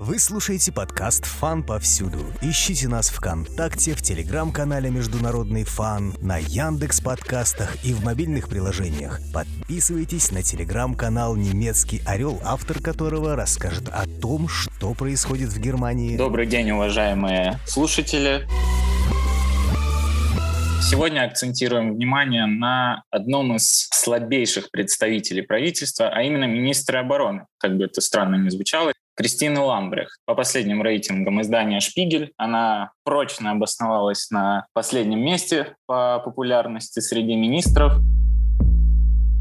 Вы слушаете подкаст «Фан повсюду». Ищите нас ВКонтакте, в Телеграм-канале «Международный фан», на Яндекс подкастах и в мобильных приложениях. Подписывайтесь на Телеграм-канал «Немецкий орел», автор которого расскажет о том, что происходит в Германии. Добрый день, уважаемые слушатели. Сегодня акцентируем внимание на одном из слабейших представителей правительства, а именно министра обороны. Как бы это странно ни звучало, Кристина Ламбрехт. По последним рейтингам издания «Шпигель» она прочно обосновалась на последнем месте по популярности среди министров.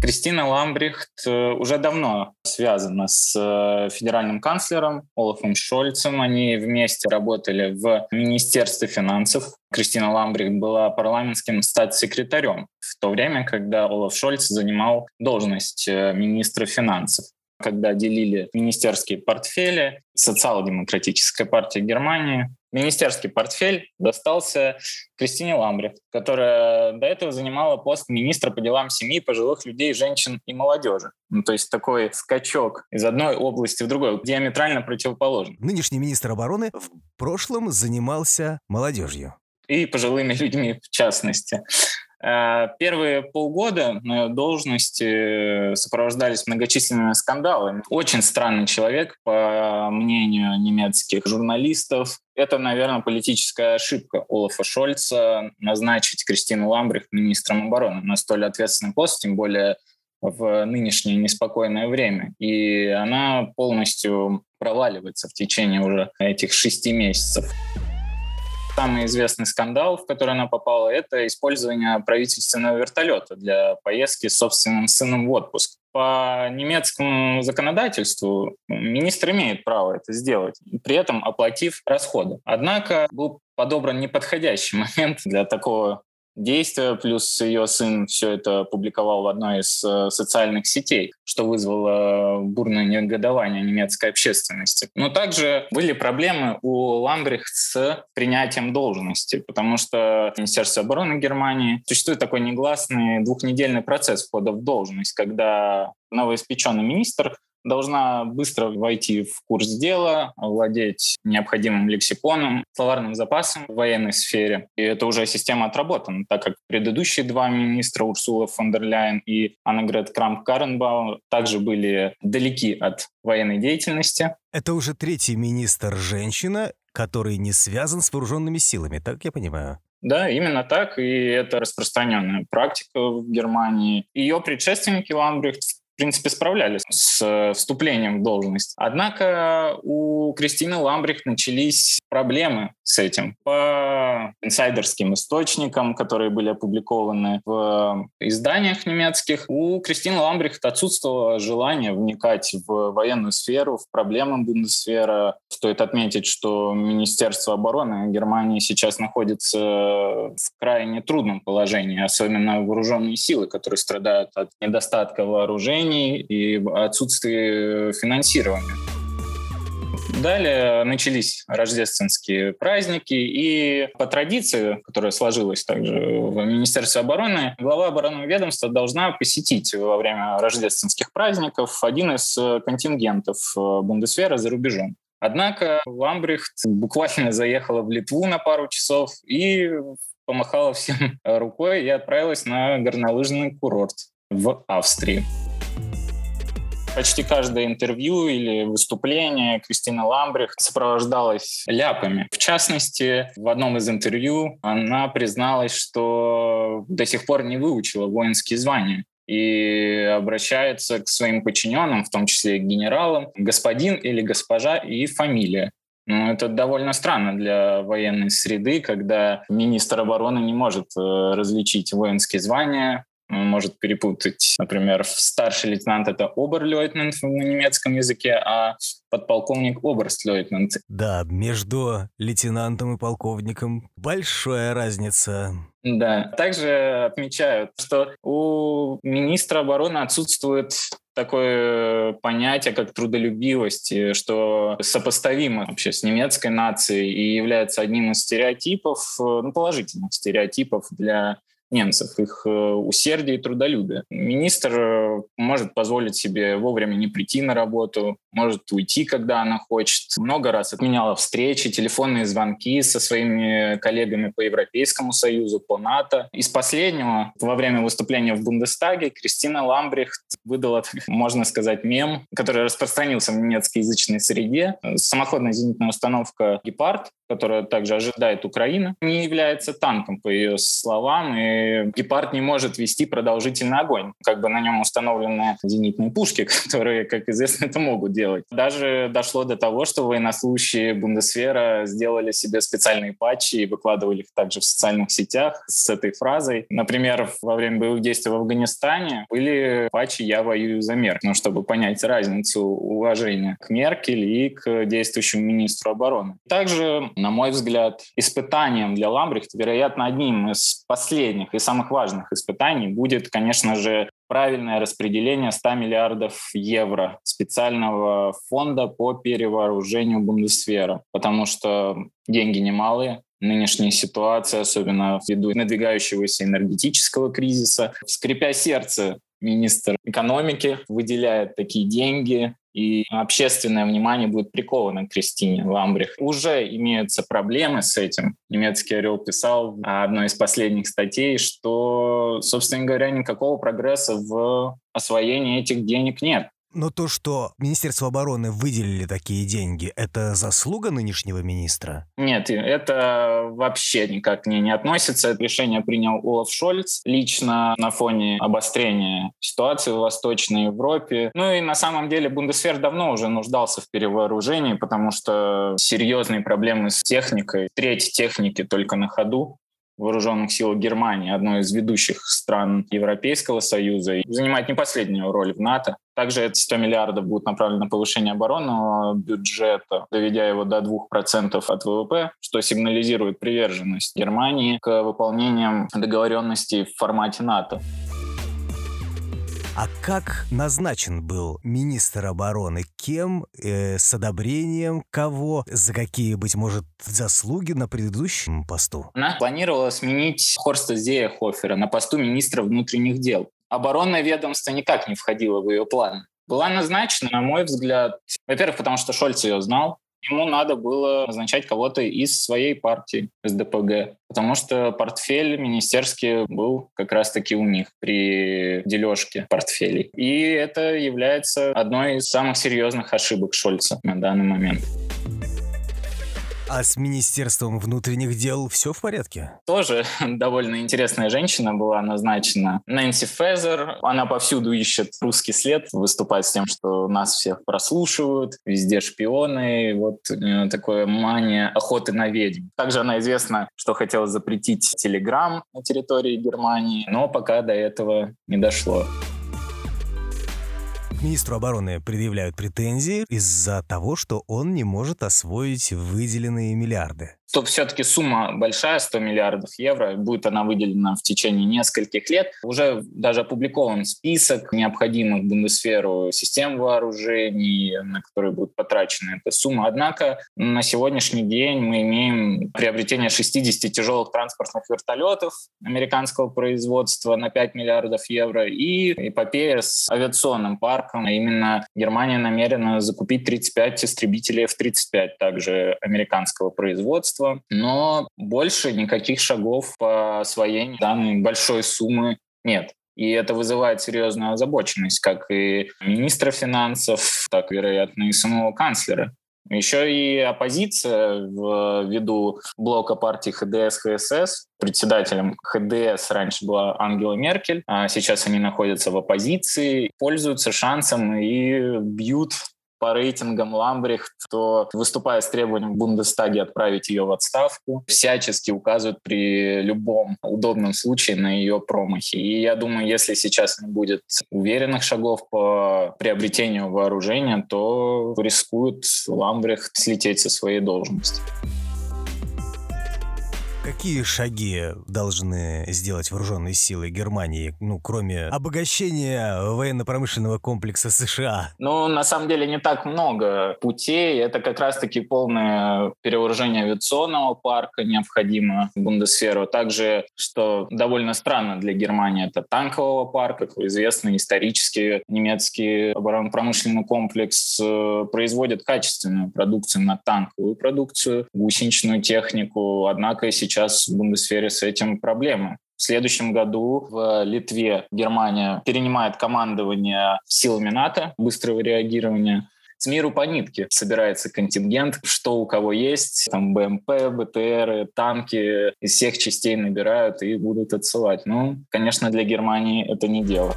Кристина Ламбрехт э, уже давно связана с э, федеральным канцлером Олафом Шольцем. Они вместе работали в Министерстве финансов. Кристина Ламбрехт была парламентским статс-секретарем в то время, когда Олаф Шольц занимал должность э, министра финансов когда делили министерские портфели, социал-демократическая партия Германии, министерский портфель достался Кристине Ламбре, которая до этого занимала пост министра по делам семьи, пожилых людей, женщин и молодежи. Ну, то есть такой скачок из одной области в другую, диаметрально противоположный. Нынешний министр обороны в прошлом занимался молодежью. И пожилыми людьми в частности. Э, первые полгода на должности сопровождались многочисленными скандалами. Очень странный человек, по мнению немецких журналистов. Это, наверное, политическая ошибка Олафа Шольца назначить Кристину Ламбрих министром обороны на столь ответственный пост, тем более в нынешнее неспокойное время. И она полностью проваливается в течение уже этих шести месяцев. Самый известный скандал, в который она попала, это использование правительственного вертолета для поездки с собственным сыном в отпуск. По немецкому законодательству министр имеет право это сделать, при этом оплатив расходы. Однако был подобран неподходящий момент для такого действия, плюс ее сын все это публиковал в одной из э, социальных сетей, что вызвало бурное негодование немецкой общественности. Но также были проблемы у Ламбрихт с принятием должности, потому что Министерство обороны Германии существует такой негласный двухнедельный процесс входа в должность, когда новоиспеченный министр должна быстро войти в курс дела, владеть необходимым лексиконом, словарным запасом в военной сфере. И это уже система отработана, так как предыдущие два министра Урсула фон дер Ляйен и Аннегрет Крамп-Каренбау также были далеки от военной деятельности. Это уже третий министр женщина, который не связан с вооруженными силами, так я понимаю? Да, именно так, и это распространенная практика в Германии. Ее предшественники Ламбрехт в принципе, справлялись с вступлением в должность. Однако у Кристины Ламбрих начались проблемы с этим. По инсайдерским источникам, которые были опубликованы в изданиях немецких, у Кристины Ламбрихт отсутствовало желание вникать в военную сферу, в проблемы Бундесвера. Стоит отметить, что Министерство обороны Германии сейчас находится в крайне трудном положении, особенно вооруженные силы, которые страдают от недостатка вооружений и отсутствия финансирования. Далее начались рождественские праздники, и по традиции, которая сложилась также в Министерстве обороны, глава оборонного ведомства должна посетить во время рождественских праздников один из контингентов Бундесвера за рубежом. Однако Ламбрихт буквально заехала в Литву на пару часов и помахала всем рукой и отправилась на горнолыжный курорт в Австрии. Почти каждое интервью или выступление Кристины Ламбрих сопровождалось ляпами. В частности, в одном из интервью она призналась, что до сих пор не выучила воинские звания и обращается к своим подчиненным, в том числе к генералам, господин или госпожа и фамилия. Ну, это довольно странно для военной среды, когда министр обороны не может э, различить воинские звания, может перепутать, например, старший лейтенант — это оберлейтенант на немецком языке, а подполковник оберстлейтенант. Да, между лейтенантом и полковником большая разница. Да. Также отмечают, что у министра обороны отсутствует такое понятие, как трудолюбивость, что сопоставимо вообще с немецкой нацией и является одним из стереотипов, ну, положительных стереотипов для немцев, их э, усердие и трудолюбие. Министр э, может позволить себе вовремя не прийти на работу, может уйти, когда она хочет. Много раз отменяла встречи, телефонные звонки со своими коллегами по Европейскому Союзу, по НАТО. Из последнего, во время выступления в Бундестаге, Кристина Ламбрихт выдала, можно сказать, мем, который распространился в немецкоязычной среде. Самоходная зенитная установка «Гепард», которая также ожидает Украина, не является танком, по ее словам, и «Гепард» не может вести продолжительный огонь. Как бы на нем установлены зенитные пушки, которые, как известно, это могут делать. Даже дошло до того, что военнослужащие Бундесвера сделали себе специальные патчи и выкладывали их также в социальных сетях с этой фразой. Например, во время боевых действий в Афганистане были патчи «Я воюю за мир», ну, чтобы понять разницу уважения к Меркель и к действующему министру обороны. Также, на мой взгляд, испытанием для Ламбрихт, вероятно, одним из последних и самых важных испытаний будет, конечно же, правильное распределение 100 миллиардов евро специального фонда по перевооружению Бундесвера, потому что деньги немалые, нынешней ситуации, особенно ввиду надвигающегося энергетического кризиса. Скрипя сердце, министр экономики выделяет такие деньги, и общественное внимание будет приковано к Кристине Ламбрих. Уже имеются проблемы с этим. Немецкий «Орел» писал в одной из последних статей, что, собственно говоря, никакого прогресса в освоении этих денег нет. Но то, что Министерство обороны выделили такие деньги, это заслуга нынешнего министра? Нет, это вообще никак не, не относится. Это решение принял Олаф Шольц лично на фоне обострения ситуации в Восточной Европе. Ну и на самом деле Бундесвер давно уже нуждался в перевооружении, потому что серьезные проблемы с техникой. Треть техники только на ходу вооруженных сил Германии, одной из ведущих стран Европейского Союза, и занимает не последнюю роль в НАТО. Также это 100 миллиардов будут направлены на повышение оборонного бюджета, доведя его до 2% от ВВП, что сигнализирует приверженность Германии к выполнениям договоренностей в формате НАТО. А как назначен был министр обороны? Кем? Э, с одобрением кого? За какие, быть может, заслуги на предыдущем посту? Она планировала сменить Хорста Зеяхофера на посту министра внутренних дел. Оборонное ведомство никак не входило в ее план. Была назначена, на мой взгляд, во-первых, потому что Шольц ее знал, ему надо было назначать кого-то из своей партии, СДПГ, потому что портфель министерский был как раз-таки у них при дележке портфелей. И это является одной из самых серьезных ошибок Шольца на данный момент. А с Министерством внутренних дел все в порядке? Тоже довольно интересная женщина была назначена. Нэнси Фезер. Она повсюду ищет русский след, выступает с тем, что нас всех прослушивают, везде шпионы. Вот такое мания охоты на ведьм. Также она известна, что хотела запретить Телеграм на территории Германии, но пока до этого не дошло министру обороны предъявляют претензии из-за того, что он не может освоить выделенные миллиарды то все-таки сумма большая, 100 миллиардов евро, будет она выделена в течение нескольких лет. Уже даже опубликован список необходимых Бундесферу систем вооружений, на которые будет потрачена эта сумма. Однако на сегодняшний день мы имеем приобретение 60 тяжелых транспортных вертолетов американского производства на 5 миллиардов евро и эпопея с авиационным парком. Именно Германия намерена закупить 35 истребителей F-35, также американского производства правительства, но больше никаких шагов по освоению данной большой суммы нет. И это вызывает серьезную озабоченность как и министра финансов, так, вероятно, и самого канцлера. Еще и оппозиция в виду блока партии ХДС-ХСС, председателем ХДС раньше была Ангела Меркель, а сейчас они находятся в оппозиции, пользуются шансом и бьют по рейтингам Ламбрихт, то выступая с требованием в Бундестаге отправить ее в отставку, всячески указывают при любом удобном случае на ее промахи. И я думаю, если сейчас не будет уверенных шагов по приобретению вооружения, то рискует Ламбрихт слететь со своей должности. Какие шаги должны сделать вооруженные силы Германии, ну, кроме обогащения военно-промышленного комплекса США? Ну, на самом деле не так много путей. Это как раз-таки полное перевооружение авиационного парка необходимо в Бундесферу. Также, что довольно странно для Германии, это танкового парка. Как известно, исторически немецкий оборонно-промышленный комплекс э, производит качественную продукцию на танковую продукцию, гусеничную технику. Однако сейчас сейчас в Бундесфере с этим проблемы. В следующем году в Литве Германия перенимает командование силами НАТО быстрого реагирования. С миру по нитке собирается контингент, что у кого есть, там БМП, БТР, танки из всех частей набирают и будут отсылать. Ну, конечно, для Германии это не дело.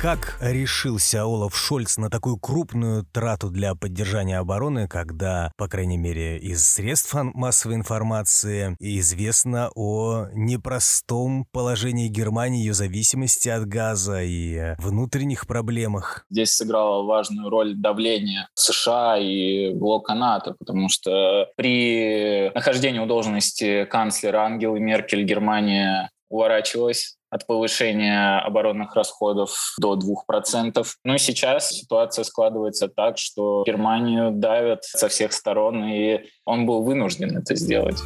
Как решился Олаф Шольц на такую крупную трату для поддержания обороны, когда, по крайней мере, из средств массовой информации известно о непростом положении Германии, ее зависимости от газа и внутренних проблемах? Здесь сыграло важную роль давление США и блока НАТО, потому что при нахождении у должности канцлера Ангелы Меркель Германия уворачивалась от повышения оборонных расходов до 2%. Ну и сейчас ситуация складывается так, что Германию давят со всех сторон, и он был вынужден это сделать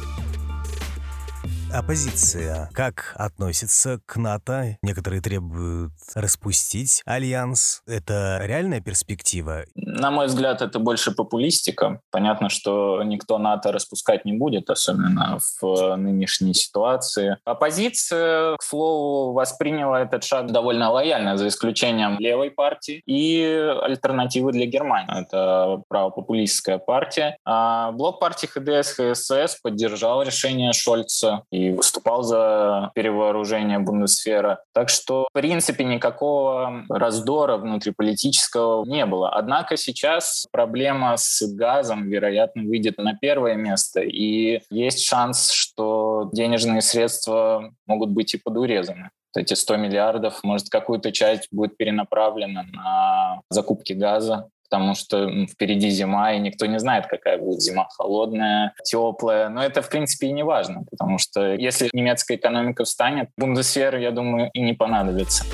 оппозиция как относится к НАТО? Некоторые требуют распустить альянс. Это реальная перспектива? На мой взгляд, это больше популистика. Понятно, что никто НАТО распускать не будет, особенно в нынешней ситуации. Оппозиция, к слову, восприняла этот шаг довольно лояльно, за исключением левой партии и альтернативы для Германии. Это правопопулистская партия. А блок партии ХДС, ХСС поддержал решение Шольца и выступал за перевооружение Бундесфера. Так что, в принципе, никакого раздора внутриполитического не было. Однако сейчас проблема с газом, вероятно, выйдет на первое место, и есть шанс, что денежные средства могут быть и подурезаны эти 100 миллиардов, может, какую-то часть будет перенаправлена на закупки газа, потому что впереди зима, и никто не знает, какая будет зима, холодная, теплая. Но это, в принципе, и не важно, потому что если немецкая экономика встанет, бундесфера, я думаю, и не понадобится.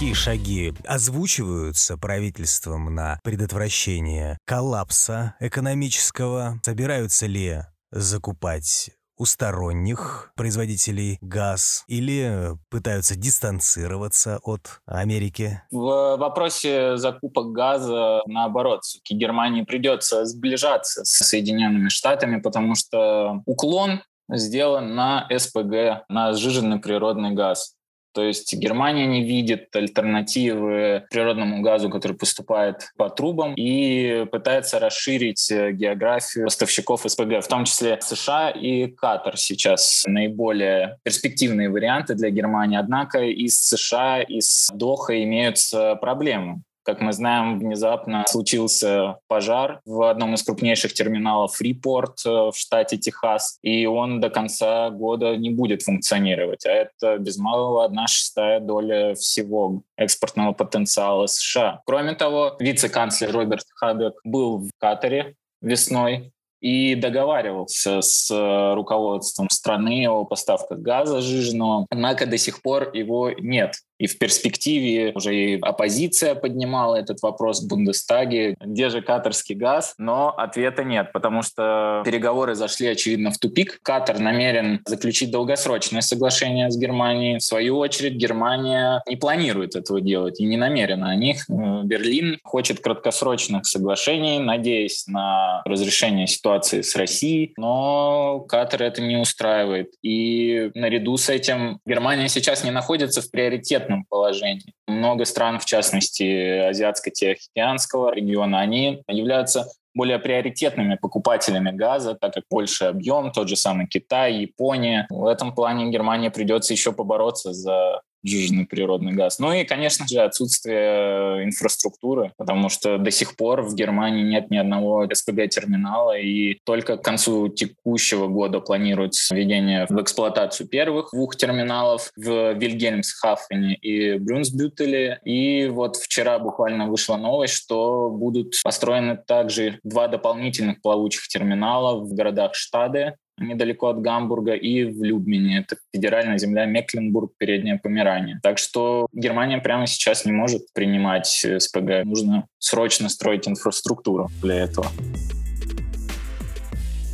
Какие шаги озвучиваются правительством на предотвращение коллапса экономического? Собираются ли закупать у сторонних производителей газ или пытаются дистанцироваться от Америки? В вопросе закупок газа, наоборот, все-таки Германии придется сближаться с Соединенными Штатами, потому что уклон сделан на СПГ, на сжиженный природный газ. То есть Германия не видит альтернативы природному газу, который поступает по трубам, и пытается расширить э, географию поставщиков СПГ, в том числе США и Катар сейчас наиболее перспективные варианты для Германии. Однако из США, из Доха имеются проблемы. Как мы знаем, внезапно случился пожар в одном из крупнейших терминалов Freeport э, в штате Техас, и он до конца года не будет функционировать. А это без малого одна шестая доля всего экспортного потенциала США. Кроме того, вице-канцлер Роберт Хабек был в Катаре весной и договаривался с э, руководством страны о поставках газа жиженного, однако до сих пор его нет. И в перспективе уже и оппозиция поднимала этот вопрос в Бундестаге, где же катарский газ, но ответа нет, потому что переговоры зашли, очевидно, в тупик. Катар намерен заключить долгосрочное соглашение с Германией. В свою очередь, Германия не планирует этого делать и не намерена о них. Э, Берлин хочет краткосрочных соглашений, надеясь на разрешение ситуации с Россией, но Катар это не устраивает. И наряду с этим Германия сейчас не находится в приоритетном конкурентном положении. Много стран, в частности Азиатско-Тихоокеанского региона, они являются более приоритетными покупателями газа, так как больше объем, тот же самый Китай, Япония. В этом плане Германии придется еще побороться за жиженый природный газ. Ну и, конечно же, отсутствие инфраструктуры, потому что до сих пор в Германии нет ни одного СПГ-терминала, и только к концу текущего года планируется введение в эксплуатацию первых двух терминалов в Вильгельмсхафене и Брюнсбютеле. И вот вчера буквально вышла новость, что будут построены также два дополнительных плавучих терминала в городах Штаде, недалеко от Гамбурга, и в Любмине. Это федеральная земля Мекленбург, Передняя Померания. Так что Германия прямо сейчас не может принимать СПГ. Нужно срочно строить инфраструктуру для этого.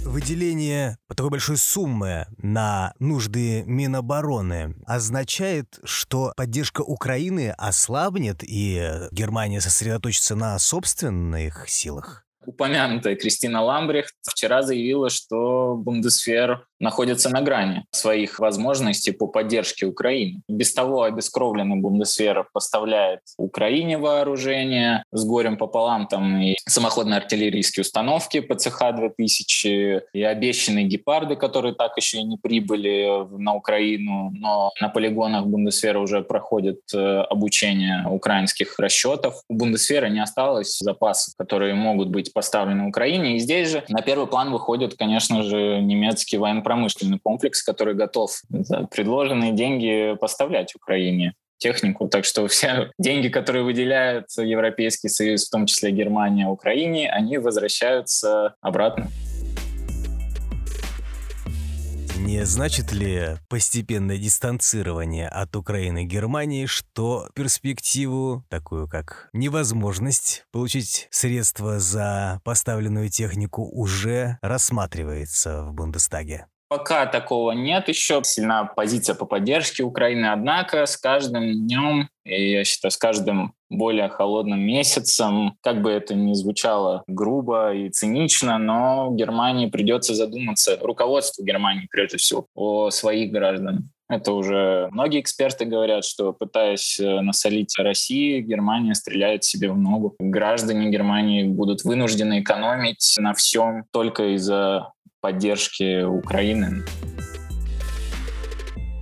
Выделение такой большой суммы на нужды Минобороны означает, что поддержка Украины ослабнет и Германия сосредоточится на собственных силах? Упомянутая Кристина Ламбрехт вчера заявила, что Бундесвер находится на грани своих возможностей по поддержке Украины. Без того обескровленный Бундесвер поставляет Украине вооружение с горем пополам, там и самоходные артиллерийские установки ПЦХ-2000, и обещанные гепарды, которые так еще и не прибыли на Украину, но на полигонах Бундесвера уже проходит э, обучение украинских расчетов. У Бундесвера не осталось запасов, которые могут быть поставлены Украине. И здесь же на первый план выходит, конечно же, немецкий военно-промышленный комплекс, который готов за предложенные деньги поставлять Украине технику. Так что все деньги, которые выделяет Европейский Союз, в том числе Германия, Украине, они возвращаются обратно. Не значит ли постепенное дистанцирование от Украины и Германии, что перспективу, такую как невозможность получить средства за поставленную технику, уже рассматривается в Бундестаге? Пока такого нет еще. Сильна позиция по поддержке Украины. Однако с каждым днем, и я считаю, с каждым более холодным месяцем, как бы это ни звучало грубо и цинично, но Германии придется задуматься, руководству Германии прежде всего, о своих гражданах. Это уже многие эксперты говорят, что пытаясь э, насолить России, Германия стреляет себе в ногу. Граждане Германии будут вынуждены экономить на всем только из-за поддержки Украины.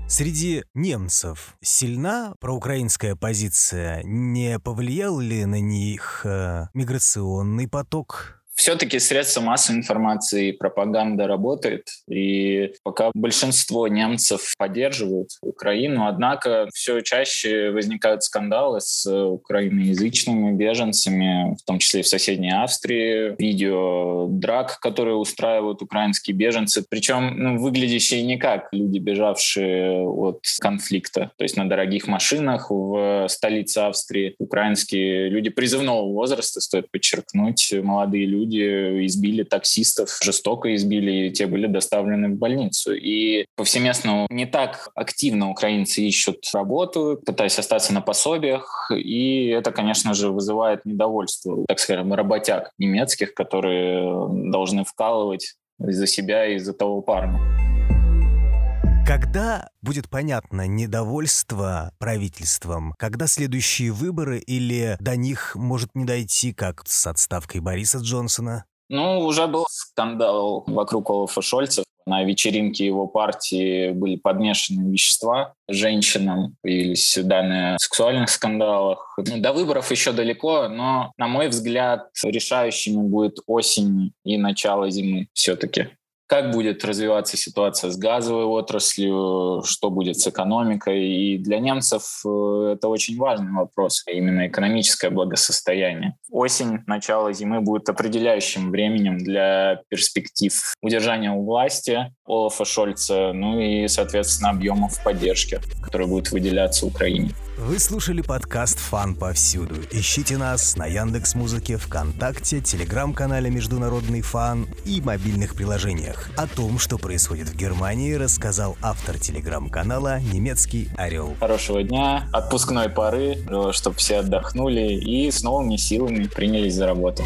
Среди немцев сильна проукраинская позиция? Не повлиял ли на них э, миграционный поток? Все-таки средства массовой информации и пропаганда работает, и пока большинство немцев поддерживают Украину, однако все чаще возникают скандалы с украиноязычными беженцами, в том числе и в соседней Австрии, видео драк, которые устраивают украинские беженцы, причем ну, выглядящие не как люди, бежавшие от конфликта, то есть на дорогих машинах в столице Австрии украинские люди призывного возраста, стоит подчеркнуть, молодые люди, люди избили таксистов, жестоко избили, и те были доставлены в больницу. И повсеместно не так активно украинцы ищут работу, пытаясь остаться на пособиях, и это, конечно же, вызывает недовольство, так скажем, работяг немецких, которые должны вкалывать из-за себя и из-за того парня. Когда будет понятно недовольство правительством? Когда следующие выборы или до них может не дойти, как с отставкой Бориса Джонсона? Ну, уже был скандал вокруг Олафа Шольца. На вечеринке его партии были подмешаны вещества. Женщинам появились данные о сексуальных скандалах. Ну, до выборов еще далеко, но, на мой взгляд, решающими будет осень и начало зимы все-таки как будет развиваться ситуация с газовой отраслью, что будет с экономикой. И для немцев э, это очень важный вопрос, именно экономическое благосостояние. Осень, начало зимы будет определяющим временем для перспектив удержания у власти Олафа Шольца, ну и, соответственно, объемов поддержки, которые будут выделяться Украине. Вы слушали подкаст «Фан повсюду». Ищите нас на Яндекс Музыке, ВКонтакте, Телеграм-канале «Международный фан» и мобильных приложениях. О том, что происходит в Германии, рассказал автор Телеграм-канала «Немецкий орел». Хорошего дня, отпускной поры, чтобы все отдохнули и с новыми силами принялись за работу.